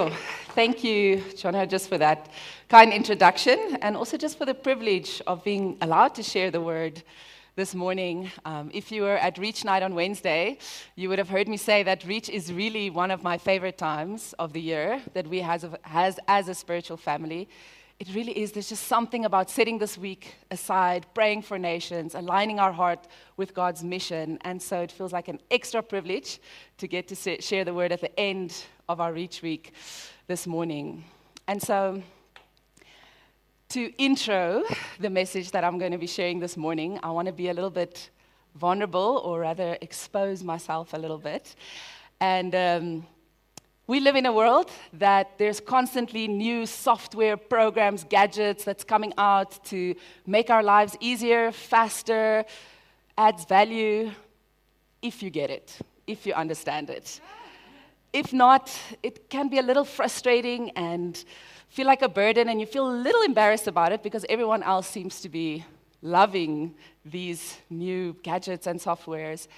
Sure. Thank you, Jono, just for that kind introduction and also just for the privilege of being allowed to share the word this morning. Um, if you were at Reach Night on Wednesday, you would have heard me say that Reach is really one of my favorite times of the year that we has as a spiritual family. It really is. There's just something about setting this week aside, praying for nations, aligning our heart with God's mission. And so it feels like an extra privilege to get to share the word at the end of our Reach Week this morning. And so, to intro the message that I'm going to be sharing this morning, I want to be a little bit vulnerable, or rather, expose myself a little bit. And um, we live in a world that there's constantly new software, programs, gadgets that's coming out to make our lives easier, faster, adds value, if you get it, if you understand it. If not, it can be a little frustrating and feel like a burden, and you feel a little embarrassed about it because everyone else seems to be loving these new gadgets and softwares.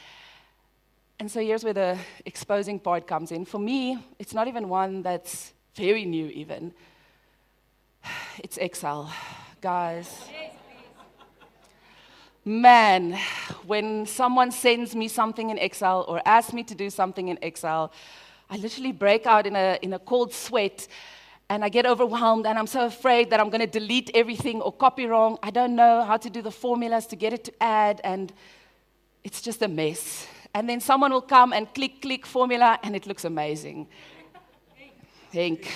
And so here's where the exposing part comes in. For me, it's not even one that's very new, even. It's Excel, guys. Man, when someone sends me something in Excel or asks me to do something in Excel, I literally break out in a, in a cold sweat and I get overwhelmed and I'm so afraid that I'm going to delete everything or copy wrong. I don't know how to do the formulas to get it to add, and it's just a mess. And then someone will come and click, click formula, and it looks amazing. Think.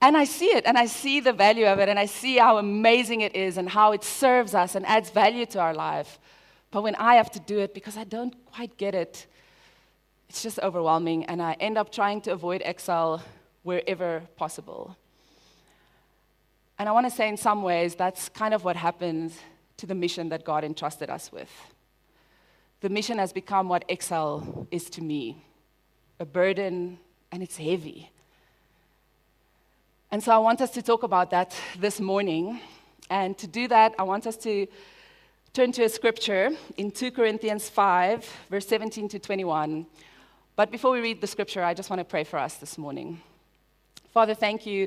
and I see it, and I see the value of it, and I see how amazing it is, and how it serves us and adds value to our life. But when I have to do it because I don't quite get it, it's just overwhelming, and I end up trying to avoid Excel wherever possible. And I want to say, in some ways, that's kind of what happens to the mission that God entrusted us with. The mission has become what Excel is to me a burden, and it's heavy. And so I want us to talk about that this morning. And to do that, I want us to turn to a scripture in 2 Corinthians 5, verse 17 to 21, but before we read the scripture, I just want to pray for us this morning. Father, thank you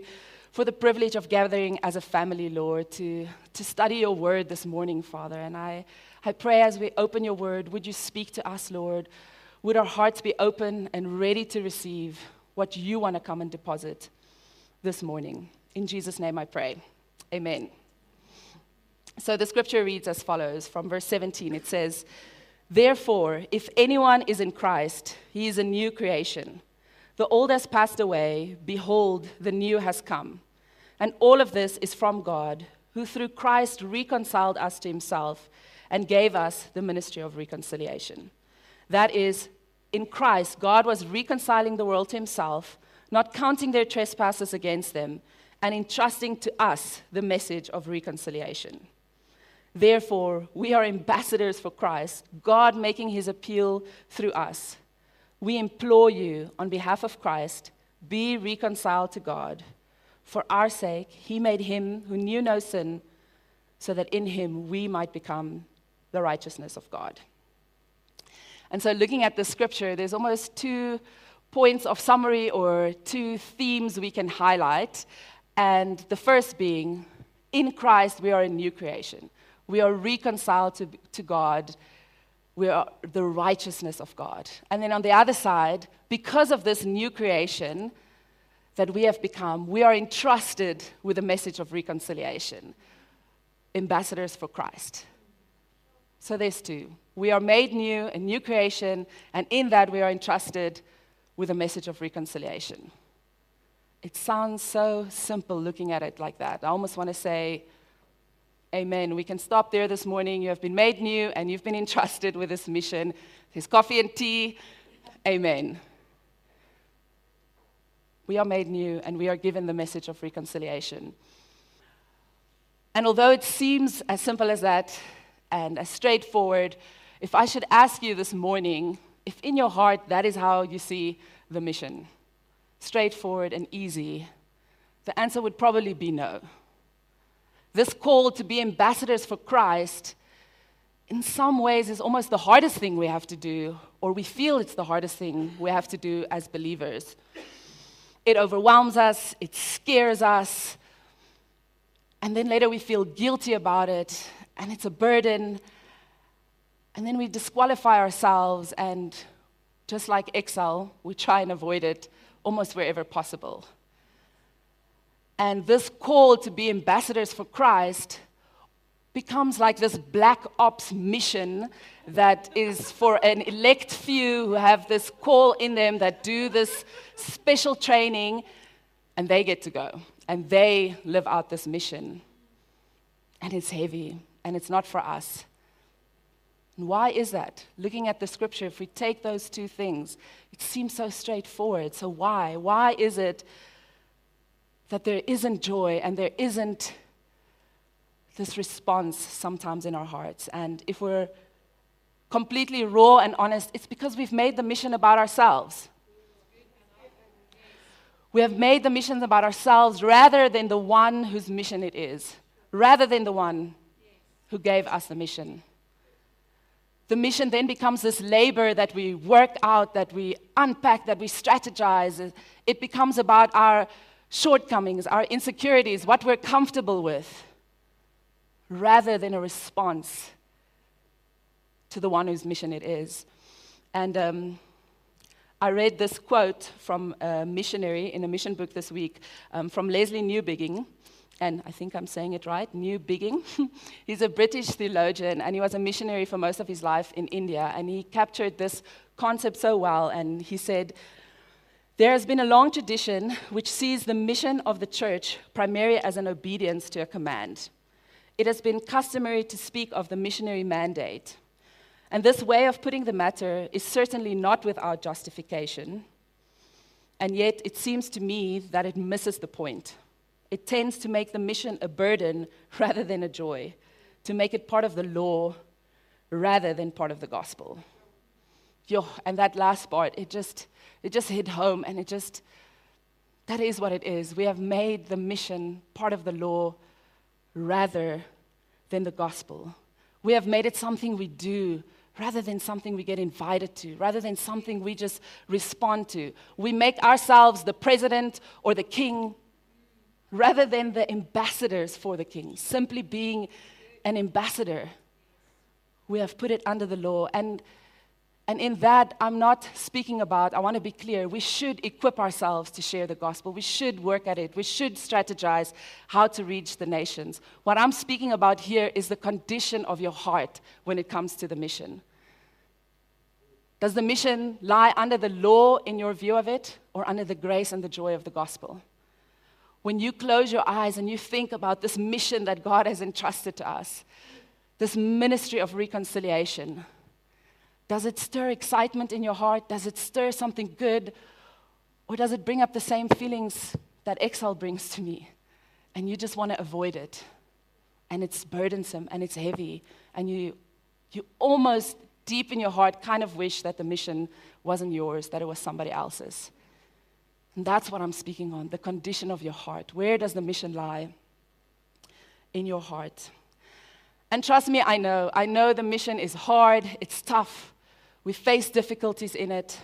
for the privilege of gathering as a family, Lord, to, to study your word this morning, Father. And I, I pray as we open your word, would you speak to us, Lord? Would our hearts be open and ready to receive what you want to come and deposit this morning? In Jesus' name I pray. Amen. So the scripture reads as follows from verse 17 it says, Therefore, if anyone is in Christ, he is a new creation. The old has passed away, behold, the new has come. And all of this is from God, who through Christ reconciled us to himself and gave us the ministry of reconciliation. That is, in Christ, God was reconciling the world to himself, not counting their trespasses against them, and entrusting to us the message of reconciliation. Therefore, we are ambassadors for Christ, God making his appeal through us. We implore you, on behalf of Christ, be reconciled to God. For our sake, he made him who knew no sin, so that in him we might become the righteousness of God. And so, looking at the scripture, there's almost two points of summary or two themes we can highlight. And the first being, in Christ, we are a new creation. We are reconciled to, to God. We are the righteousness of God. And then on the other side, because of this new creation that we have become, we are entrusted with a message of reconciliation ambassadors for Christ. So there's two. We are made new, a new creation, and in that we are entrusted with a message of reconciliation. It sounds so simple looking at it like that. I almost want to say, Amen. We can stop there this morning. You have been made new and you've been entrusted with this mission. There's coffee and tea. Amen. We are made new and we are given the message of reconciliation. And although it seems as simple as that and as straightforward, if I should ask you this morning, if in your heart that is how you see the mission, straightforward and easy, the answer would probably be no. This call to be ambassadors for Christ, in some ways, is almost the hardest thing we have to do, or we feel it's the hardest thing we have to do as believers. it overwhelms us, it scares us. And then later we feel guilty about it, and it's a burden. And then we disqualify ourselves, and just like Excel, we try and avoid it almost wherever possible. And this call to be ambassadors for Christ becomes like this black ops mission that is for an elect few who have this call in them that do this special training and they get to go and they live out this mission. And it's heavy and it's not for us. And why is that? Looking at the scripture, if we take those two things, it seems so straightforward. So, why? Why is it that there isn't joy and there isn't this response sometimes in our hearts. And if we're completely raw and honest, it's because we've made the mission about ourselves. We have made the mission about ourselves rather than the one whose mission it is, rather than the one who gave us the mission. The mission then becomes this labor that we work out, that we unpack, that we strategize. It becomes about our shortcomings, our insecurities, what we're comfortable with rather than a response to the one whose mission it is. And um, I read this quote from a missionary in a mission book this week um, from Lesslie Newbigin. And I think I'm saying it right, Newbigin. He's a British theologian, and he was a missionary for most of his life in India. And he captured this concept so well. And he said, There has been a long tradition which sees the mission of the church primarily as an obedience to a command it has been customary to speak of the missionary mandate. And this way of putting the matter is certainly not without justification. And yet, it seems to me that it misses the point. It tends to make the mission a burden rather than a joy, to make it part of the law rather than part of the gospel. Yo, and that last part, it just, it just hit home, and it just, that is what it is. We have made the mission part of the law rather than the gospel. We have made it something we do rather than something we get invited to, rather than something we just respond to. We make ourselves the president or the king rather than the ambassadors for the king, simply being an ambassador. We have put it under the law. And and in that, I'm not speaking about, I want to be clear, we should equip ourselves to share the gospel. We should work at it. We should strategize how to reach the nations. What I'm speaking about here is the condition of your heart when it comes to the mission. Does the mission lie under the law in your view of it or under the grace and the joy of the gospel? When you close your eyes and you think about this mission that God has entrusted to us, this ministry of reconciliation, does it stir excitement in your heart? Does it stir something good? Or does it bring up the same feelings that Excel brings to me? And you just want to avoid it. And it's burdensome and it's heavy. And you, you almost deep in your heart kind of wish that the mission wasn't yours, that it was somebody else's. And that's what I'm speaking on the condition of your heart. Where does the mission lie? In your heart. And trust me, I know. I know the mission is hard, it's tough, we face difficulties in it.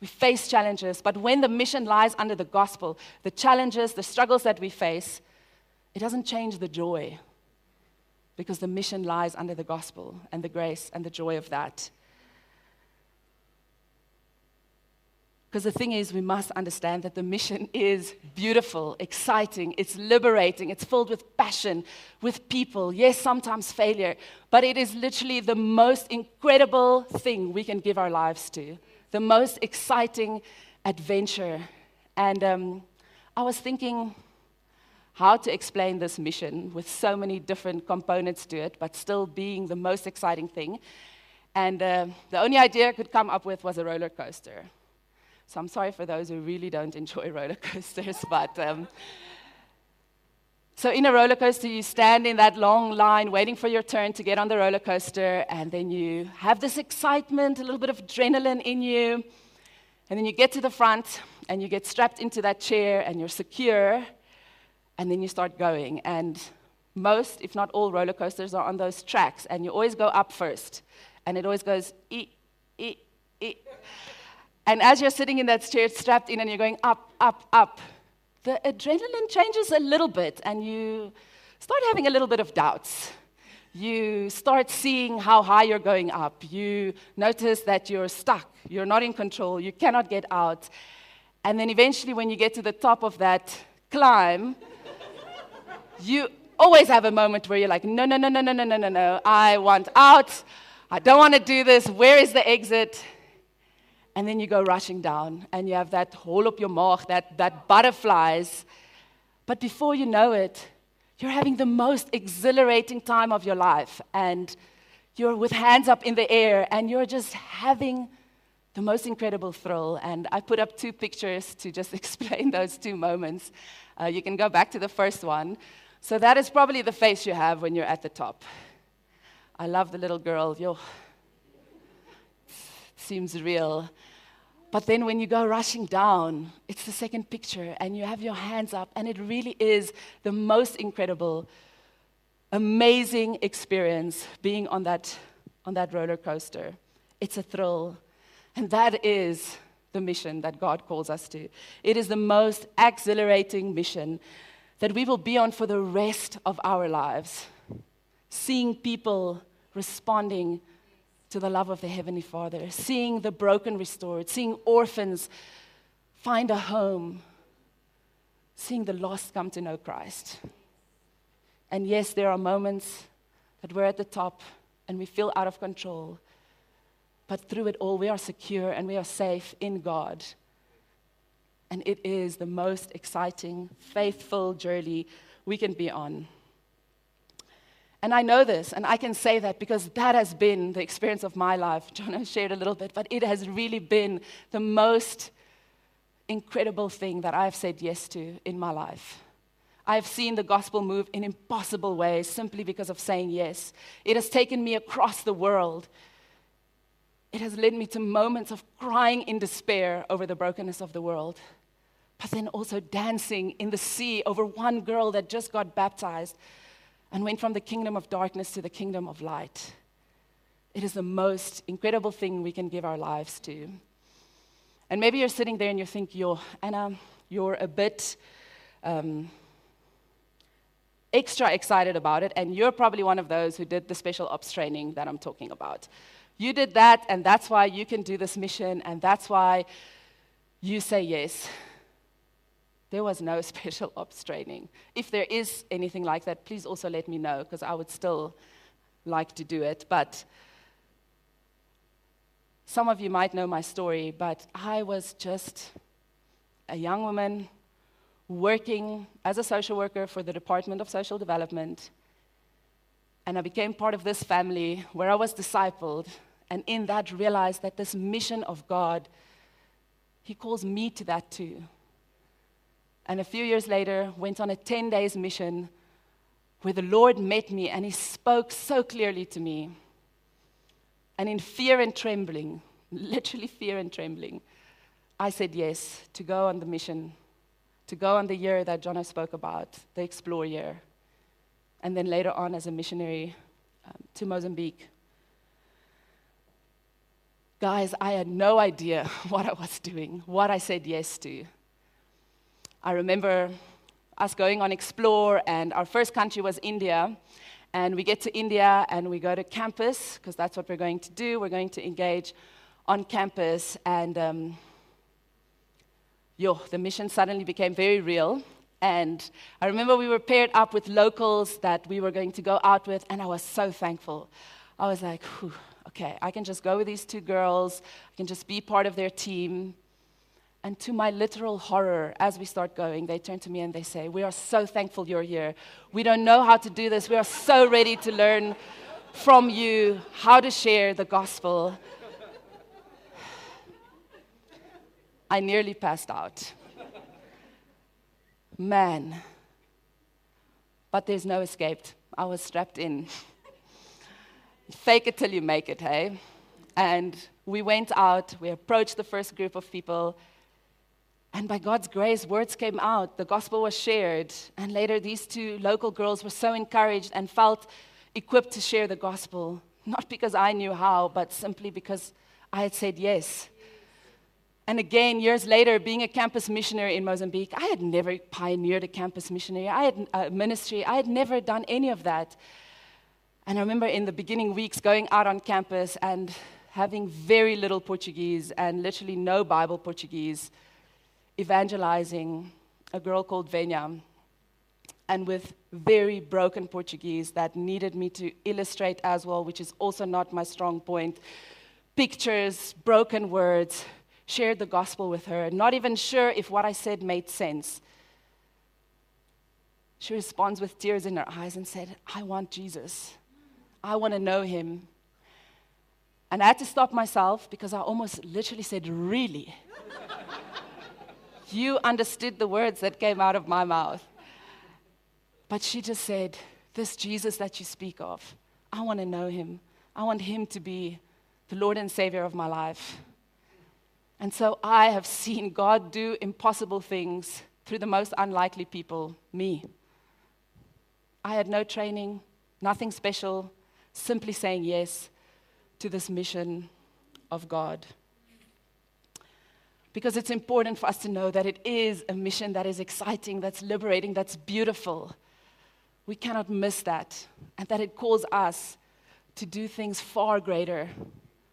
We face challenges. But when the mission lies under the gospel, the challenges, the struggles that we face, it doesn't change the joy because the mission lies under the gospel and the grace and the joy of that. Because the thing is, we must understand that the mission is beautiful, exciting, it's liberating, it's filled with passion, with people. Yes, sometimes failure, but it is literally the most incredible thing we can give our lives to, the most exciting adventure. And um, I was thinking how to explain this mission with so many different components to it, but still being the most exciting thing. And uh, the only idea I could come up with was a roller coaster. So I'm sorry for those who really don't enjoy roller coasters, but. Um, so, in a roller coaster, you stand in that long line waiting for your turn to get on the roller coaster, and then you have this excitement, a little bit of adrenaline in you. And then you get to the front, and you get strapped into that chair, and you're secure, and then you start going. And most, if not all, roller coasters are on those tracks, and you always go up first. And it always goes, e, e, e. And as you're sitting in that chair, strapped in, and you're going up, up, up, the adrenaline changes a little bit, and you start having a little bit of doubts. You start seeing how high you're going up. You notice that you're stuck. You're not in control. You cannot get out. And then eventually, when you get to the top of that climb, you always have a moment where you're like, no, no, no, no, no, no, no, no, no. I want out. I don't want to do this. Where is the exit? And then you go rushing down and you have that hole up your mouth, that, that butterflies. But before you know it, you're having the most exhilarating time of your life. And you're with hands up in the air and you're just having the most incredible thrill. And I put up two pictures to just explain those two moments. Uh, you can go back to the first one. So that is probably the face you have when you're at the top. I love the little girl. Yo, seems real. But then when you go rushing down, it's the second picture, and you have your hands up, and it really is the most incredible, amazing experience being on that, on that roller coaster. It's a thrill. And that is the mission that God calls us to. It is the most exhilarating mission that we will be on for the rest of our lives. Seeing people responding to the love of the Heavenly Father, seeing the broken restored, seeing orphans find a home, seeing the lost come to know Christ. And yes, there are moments that we're at the top and we feel out of control. But through it all, we are secure and we are safe in God. And it is the most exciting, faithful journey we can be on. And I know this, and I can say that because that has been the experience of my life. John shared a little bit, but it has really been the most incredible thing that I've said yes to in my life. I've seen the gospel move in impossible ways simply because of saying yes. It has taken me across the world. It has led me to moments of crying in despair over the brokenness of the world, but then also dancing in the sea over one girl that just got baptized and went from the kingdom of darkness to the kingdom of light. It is the most incredible thing we can give our lives to. And maybe you're sitting there and you think, you're, Anna, you're a bit um, extra excited about it, and you're probably one of those who did the special ops training that I'm talking about. You did that, and that's why you can do this mission, and that's why you say yes. There was no special ops training. If there is anything like that, please also let me know because I would still like to do it. But some of you might know my story, but I was just a young woman working as a social worker for the Department of Social Development. And I became part of this family where I was discipled, and in that realized that this mission of God, He calls me to that too. And a few years later, went on a 10 days mission where the Lord met me and he spoke so clearly to me. And in fear and trembling, literally fear and trembling, I said yes to go on the mission, to go on the year that Jono spoke about, the Explore year. And then later on as a missionary um, to Mozambique. Guys, I had no idea what I was doing, what I said yes to. I remember us going on Explore, and our first country was India. And we get to India and we go to campus, because that's what we're going to do. We're going to engage on campus. And um, yo, the mission suddenly became very real. And I remember we were paired up with locals that we were going to go out with, and I was so thankful. I was like, okay, I can just go with these two girls, I can just be part of their team. And to my literal horror, as we start going, they turn to me and they say, We are so thankful you're here. We don't know how to do this. We are so ready to learn from you how to share the gospel. I nearly passed out. Man. But there's no escape. I was strapped in. Fake it till you make it, hey? And we went out, we approached the first group of people and by God's grace, words came out, the gospel was shared. And later, these two local girls were so encouraged and felt equipped to share the gospel, not because I knew how, but simply because I had said yes. And again, years later, being a campus missionary in Mozambique, I had never pioneered a campus missionary. I had a ministry. I had never done any of that. And I remember in the beginning weeks going out on campus and having very little Portuguese and literally no Bible Portuguese, evangelizing a girl called Venya, and with very broken Portuguese that needed me to illustrate as well, which is also not my strong point. Pictures, broken words, shared the gospel with her, not even sure if what I said made sense. She responds with tears in her eyes and said, I want Jesus. I want to know him. And I had to stop myself because I almost literally said, Really? You understood the words that came out of my mouth. But she just said, This Jesus that you speak of, I want to know him. I want him to be the Lord and Savior of my life. And so I have seen God do impossible things through the most unlikely people, me. I had no training, nothing special, simply saying yes to this mission of God. Because it's important for us to know that it is a mission that is exciting, that's liberating, that's beautiful. We cannot miss that. And that it calls us to do things far greater,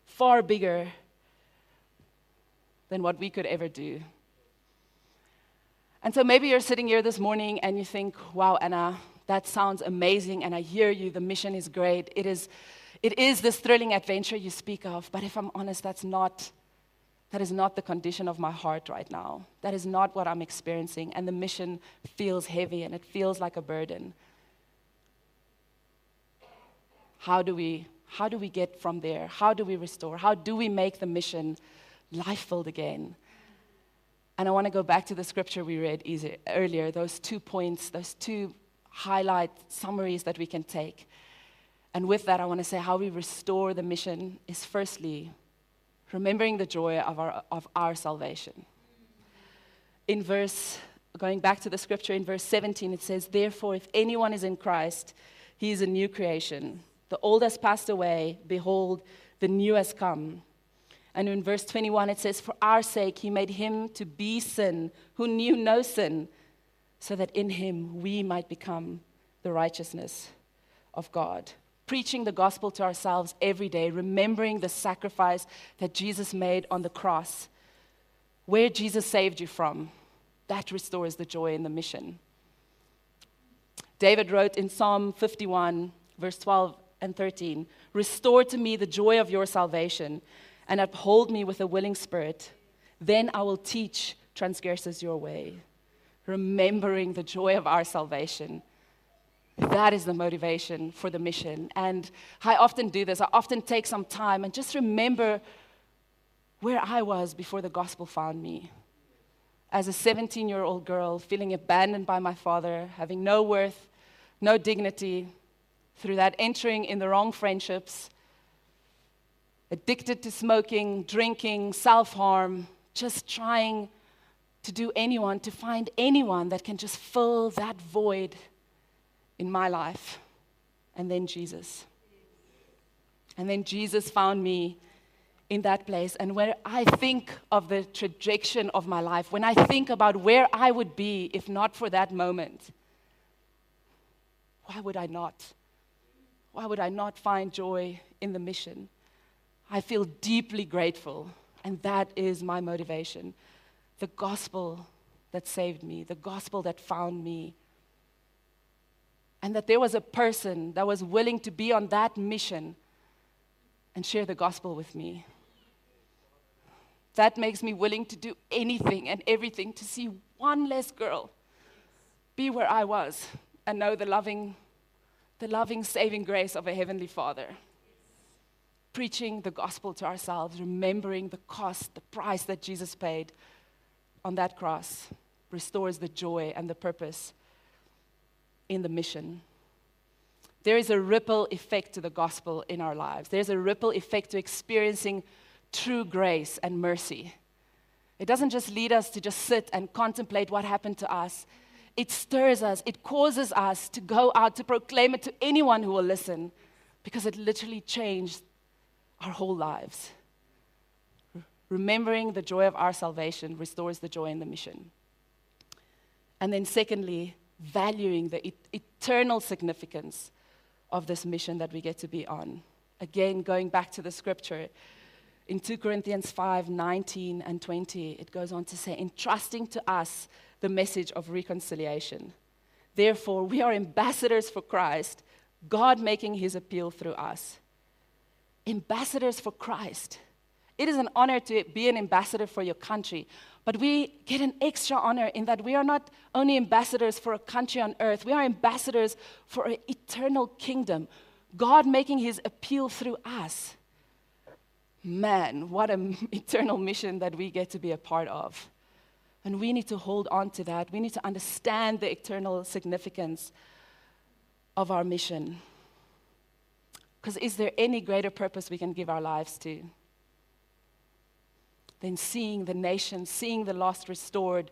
far bigger than what we could ever do. And so maybe you're sitting here this morning and you think, wow, Anna, that sounds amazing, and I hear you, the mission is great. It is, it is this thrilling adventure you speak of, but if I'm honest, that's not, that is not the condition of my heart right now. That is not what I'm experiencing, and the mission feels heavy and it feels like a burden. How do we, how do we get from there? How do we restore? How do we make the mission life filled again. And I want to go back to the scripture we read easy, earlier, those two points, those two highlight summaries that we can take. And with that, I want to say how we restore the mission is firstly, remembering the joy of our, of our salvation. In verse, going back to the scripture in verse 17, it says, Therefore, if anyone is in Christ, he is a new creation. The old has passed away, behold, the new has come. And in verse 21, it says, For our sake, he made him to be sin who knew no sin, so that in him we might become the righteousness of God. Preaching the gospel to ourselves every day, remembering the sacrifice that Jesus made on the cross, where Jesus saved you from, that restores the joy in the mission. David wrote in Psalm 51, verse 12 and 13 Restore to me the joy of your salvation and uphold me with a willing spirit. Then I will teach transgressors your way, remembering the joy of our salvation. That is the motivation for the mission. And I often do this. I often take some time and just remember where I was before the gospel found me. As a 17 year old girl, feeling abandoned by my father, having no worth, no dignity, through that entering in the wrong friendships, addicted to smoking, drinking, self harm, just trying to do anyone, to find anyone that can just fill that void in my life. And then Jesus. And then Jesus found me in that place. And when I think of the trajectory of my life, when I think about where I would be if not for that moment, why would I not? Why would I not find joy in the mission? I feel deeply grateful, and that is my motivation. The gospel that saved me, the gospel that found me, and that there was a person that was willing to be on that mission and share the gospel with me. That makes me willing to do anything and everything to see one less girl be where I was and know the loving, the loving, saving grace of a heavenly Father preaching the gospel to ourselves, remembering the cost, the price that Jesus paid on that cross, restores the joy and the purpose in the mission. There is a ripple effect to the gospel in our lives. There's a ripple effect to experiencing true grace and mercy. It doesn't just lead us to just sit and contemplate what happened to us. It stirs us, it causes us to go out to proclaim it to anyone who will listen because it literally changed our whole lives. remembering the joy of our salvation restores the joy in the mission. And then, secondly, valuing the et- eternal significance of this mission that we get to be on. Again, going back to the scripture, in 2 Corinthians 5 19 and 20, it goes on to say, entrusting to us the message of reconciliation. Therefore, we are ambassadors for Christ, God making his appeal through us. Ambassadors for Christ. It is an honor to be an ambassador for your country, but we get an extra honor in that we are not only ambassadors for a country on earth, we are ambassadors for an eternal kingdom. God making his appeal through us. Man, what an eternal mission that we get to be a part of. And we need to hold on to that. We need to understand the eternal significance of our mission. Because is there any greater purpose we can give our lives to than seeing the nation, seeing the lost restored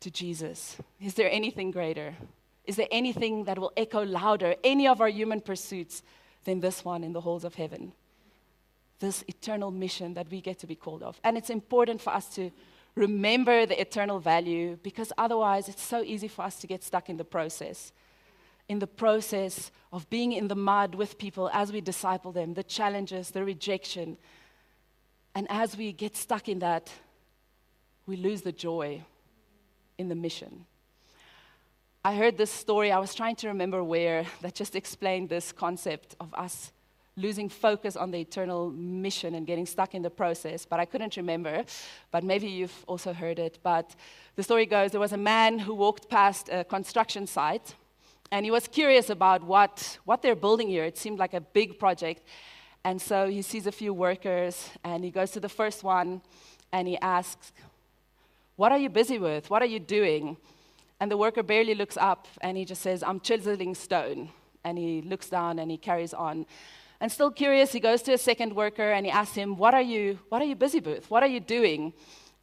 to Jesus? Is there anything greater? Is there anything that will echo louder, any of our human pursuits, than this one in the halls of heaven? This eternal mission that we get to be called of. And it's important for us to remember the eternal value because otherwise it's so easy for us to get stuck in the process. In the process of being in the mud with people as we disciple them, the challenges, the rejection. And as we get stuck in that, we lose the joy in the mission. I heard this story, I was trying to remember where, that just explained this concept of us losing focus on the eternal mission and getting stuck in the process, but I couldn't remember. But maybe you've also heard it. But the story goes there was a man who walked past a construction site, and he was curious about what, what they're building here. It seemed like a big project. And so he sees a few workers, and he goes to the first one, and he asks, What are you busy with? What are you doing? And the worker barely looks up, and he just says, I'm chiseling stone. And he looks down and he carries on. And still curious, he goes to a second worker and he asks him, What are you, what are you busy with? What are you doing?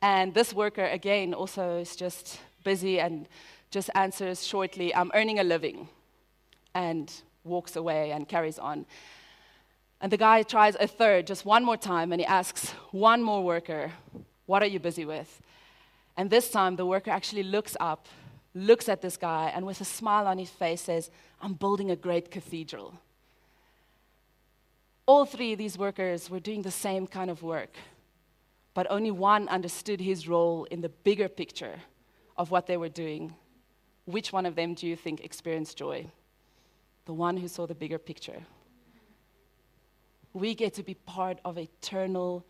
And this worker, again, also is just busy and just answers shortly, I'm earning a living, and walks away and carries on. And the guy tries a third, just one more time, and he asks one more worker, What are you busy with? And this time, the worker actually looks up, looks at this guy, and with a smile on his face says, I'm building a great cathedral. All three of these workers were doing the same kind of work, but only one understood his role in the bigger picture of what they were doing. Which one of them do you think experienced joy? The one who saw the bigger picture. We get to be part of eternal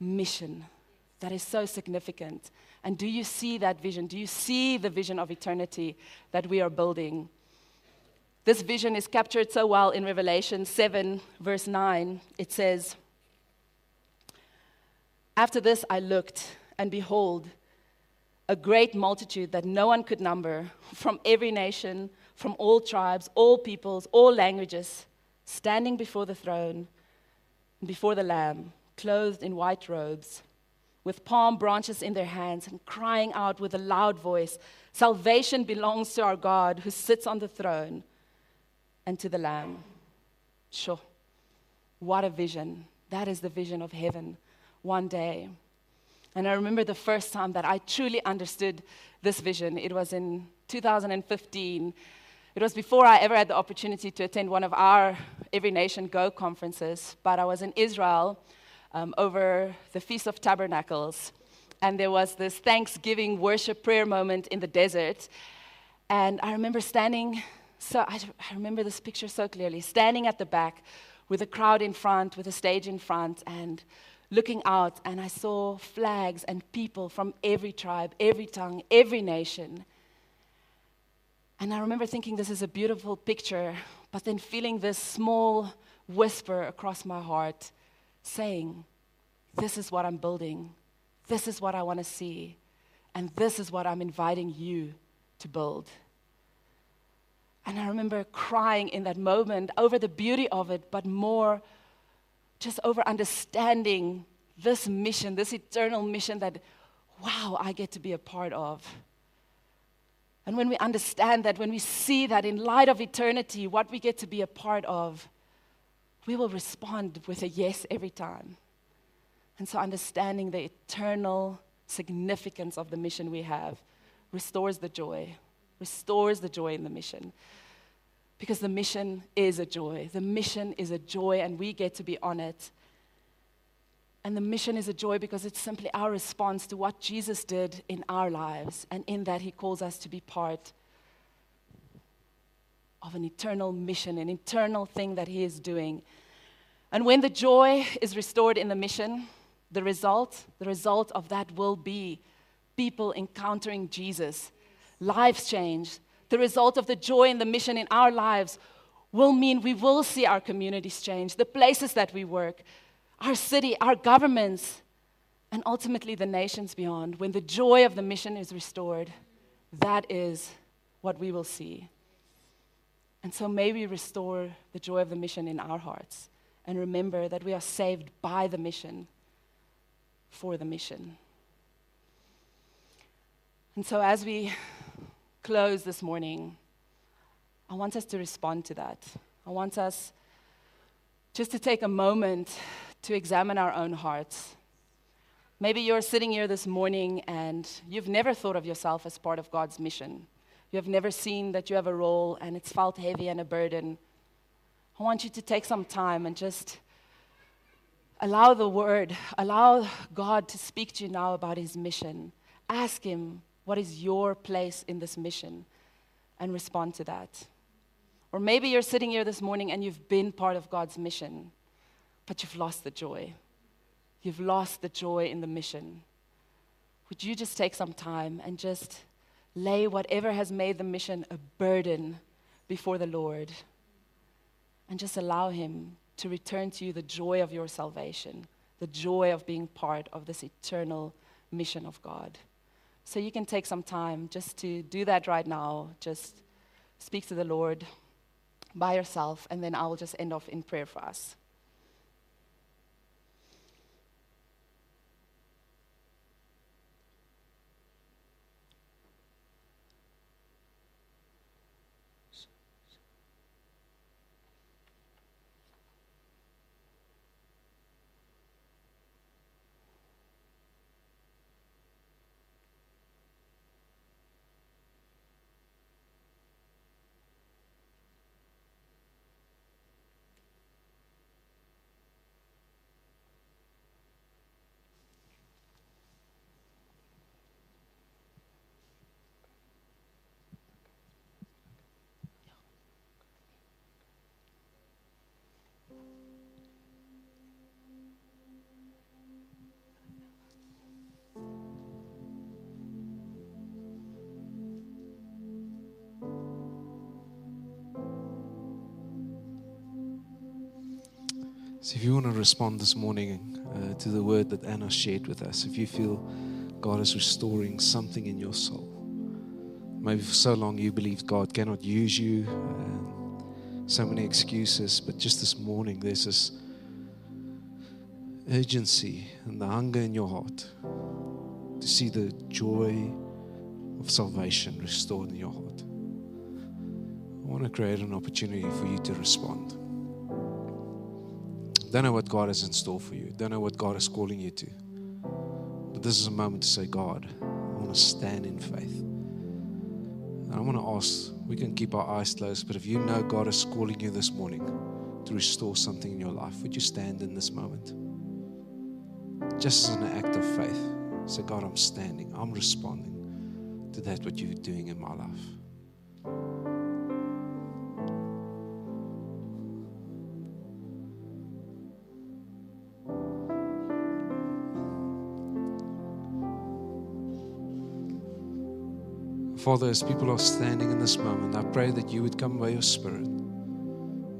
mission that is so significant. And do you see that vision? Do you see the vision of eternity that we are building? This vision is captured so well in Revelation 7, verse 9. It says, After this I looked, and behold, a great multitude that no one could number, from every nation, from all tribes, all peoples, all languages, standing before the throne, before the Lamb, clothed in white robes, with palm branches in their hands, and crying out with a loud voice Salvation belongs to our God who sits on the throne and to the Lamb. Sure. What a vision. That is the vision of heaven one day. And I remember the first time that I truly understood this vision. It was in 2015. It was before I ever had the opportunity to attend one of our Every Nation Go conferences, but I was in Israel um, over the Feast of Tabernacles. And there was this Thanksgiving worship prayer moment in the desert. And I remember standing so I, I remember this picture so clearly standing at the back with a crowd in front, with a stage in front, and looking out, and I saw flags and people from every tribe, every tongue, every nation. And I remember thinking, this is a beautiful picture, but then feeling this small whisper across my heart saying, This is what I'm building. This is what I want to see. And this is what I'm inviting you to build. And I remember crying in that moment over the beauty of it, but more just over understanding this mission, this eternal mission that, wow, I get to be a part of. And when we understand that, when we see that in light of eternity, what we get to be a part of, we will respond with a yes every time. And so, understanding the eternal significance of the mission we have restores the joy, restores the joy in the mission. Because the mission is a joy. The mission is a joy, and we get to be on it. And the mission is a joy because it's simply our response to what Jesus did in our lives. And in that, He calls us to be part of an eternal mission, an eternal thing that He is doing. And when the joy is restored in the mission, the result, the result of that will be people encountering Jesus, lives changed. The result of the joy in the mission in our lives will mean we will see our communities change, the places that we work, our city, our governments, and ultimately the nations beyond. When the joy of the mission is restored, that is what we will see. And so may we restore the joy of the mission in our hearts and remember that we are saved by the mission for the mission. And so as we close this morning, I want us to respond to that. I want us just to take a moment to examine our own hearts. Maybe you're sitting here this morning and you've never thought of yourself as part of God's mission. You have never seen that you have a role and it's felt heavy and a burden. I want you to take some time and just allow the word, allow God to speak to you now about his mission. Ask him, what is your place in this mission? And respond to that. Or maybe you're sitting here this morning and you've been part of God's mission, but you've lost the joy. You've lost the joy in the mission. Would you just take some time and just lay whatever has made the mission a burden before the Lord and just allow Him to return to you the joy of your salvation, the joy of being part of this eternal mission of God. So you can take some time just to do that right now. Just speak to the Lord by yourself, and then I will just end off in prayer for us. So, if you want to respond this morning uh, to the word that Anna shared with us, if you feel God is restoring something in your soul, maybe for so long you believed God cannot use you, uh, so many excuses, but just this morning there's this urgency and the hunger in your heart to see the joy of salvation restored in your heart. I want to create an opportunity for you to respond. Don't know what God has in store for you. Don't know what God is calling you to. But this is a moment to say, God, I want to stand in faith. And I want to ask, we can keep our eyes closed, but if you know God is calling you this morning to restore something in your life, would you stand in this moment? Just as an act of faith. Say, God, I'm standing. I'm responding to that what you're doing in my life. Father, as people are standing in this moment, I pray that you would come by your Spirit.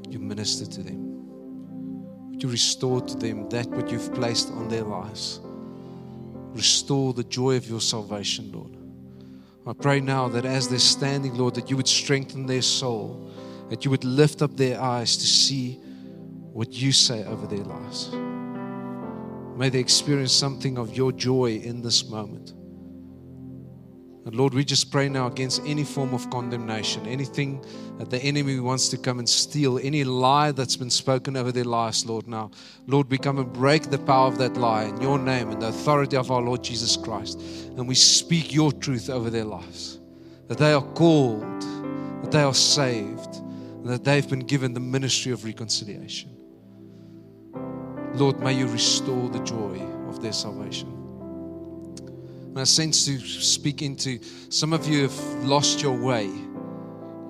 You minister to them. Would you restore to them that what you've placed on their lives? Restore the joy of your salvation, Lord. I pray now that as they're standing, Lord, that you would strengthen their soul, that you would lift up their eyes to see what you say over their lives. May they experience something of your joy in this moment. Lord, we just pray now against any form of condemnation, anything that the enemy wants to come and steal, any lie that's been spoken over their lives, Lord. Now, Lord, we come and break the power of that lie in your name and the authority of our Lord Jesus Christ. And we speak your truth over their lives that they are called, that they are saved, and that they've been given the ministry of reconciliation. Lord, may you restore the joy of their salvation. And I sense to speak into some of you have lost your way.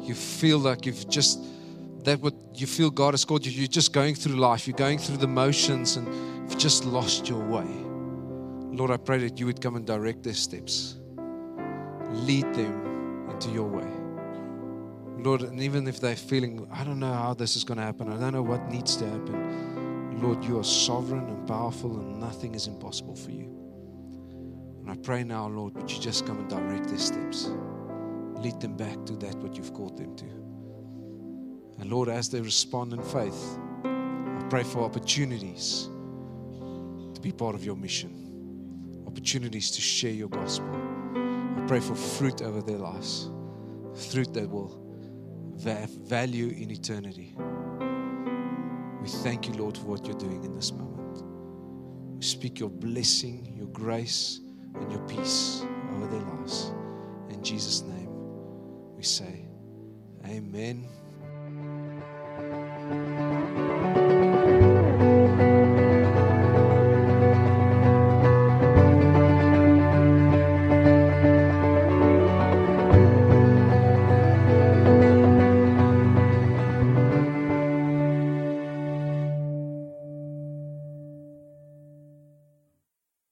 You feel like you've just that what you feel God has called you. You're just going through life. You're going through the motions and you've just lost your way. Lord, I pray that you would come and direct their steps. Lead them into your way. Lord, and even if they're feeling, I don't know how this is going to happen, I don't know what needs to happen. Lord, you are sovereign and powerful, and nothing is impossible for you. And I pray now, Lord, would you just come and direct their steps? Lead them back to that what you've called them to. And Lord, as they respond in faith, I pray for opportunities to be part of your mission, opportunities to share your gospel. I pray for fruit over their lives, fruit that will have value in eternity. We thank you, Lord, for what you're doing in this moment. We speak your blessing, your grace and your peace over their lives. In Jesus' name, we say, Amen.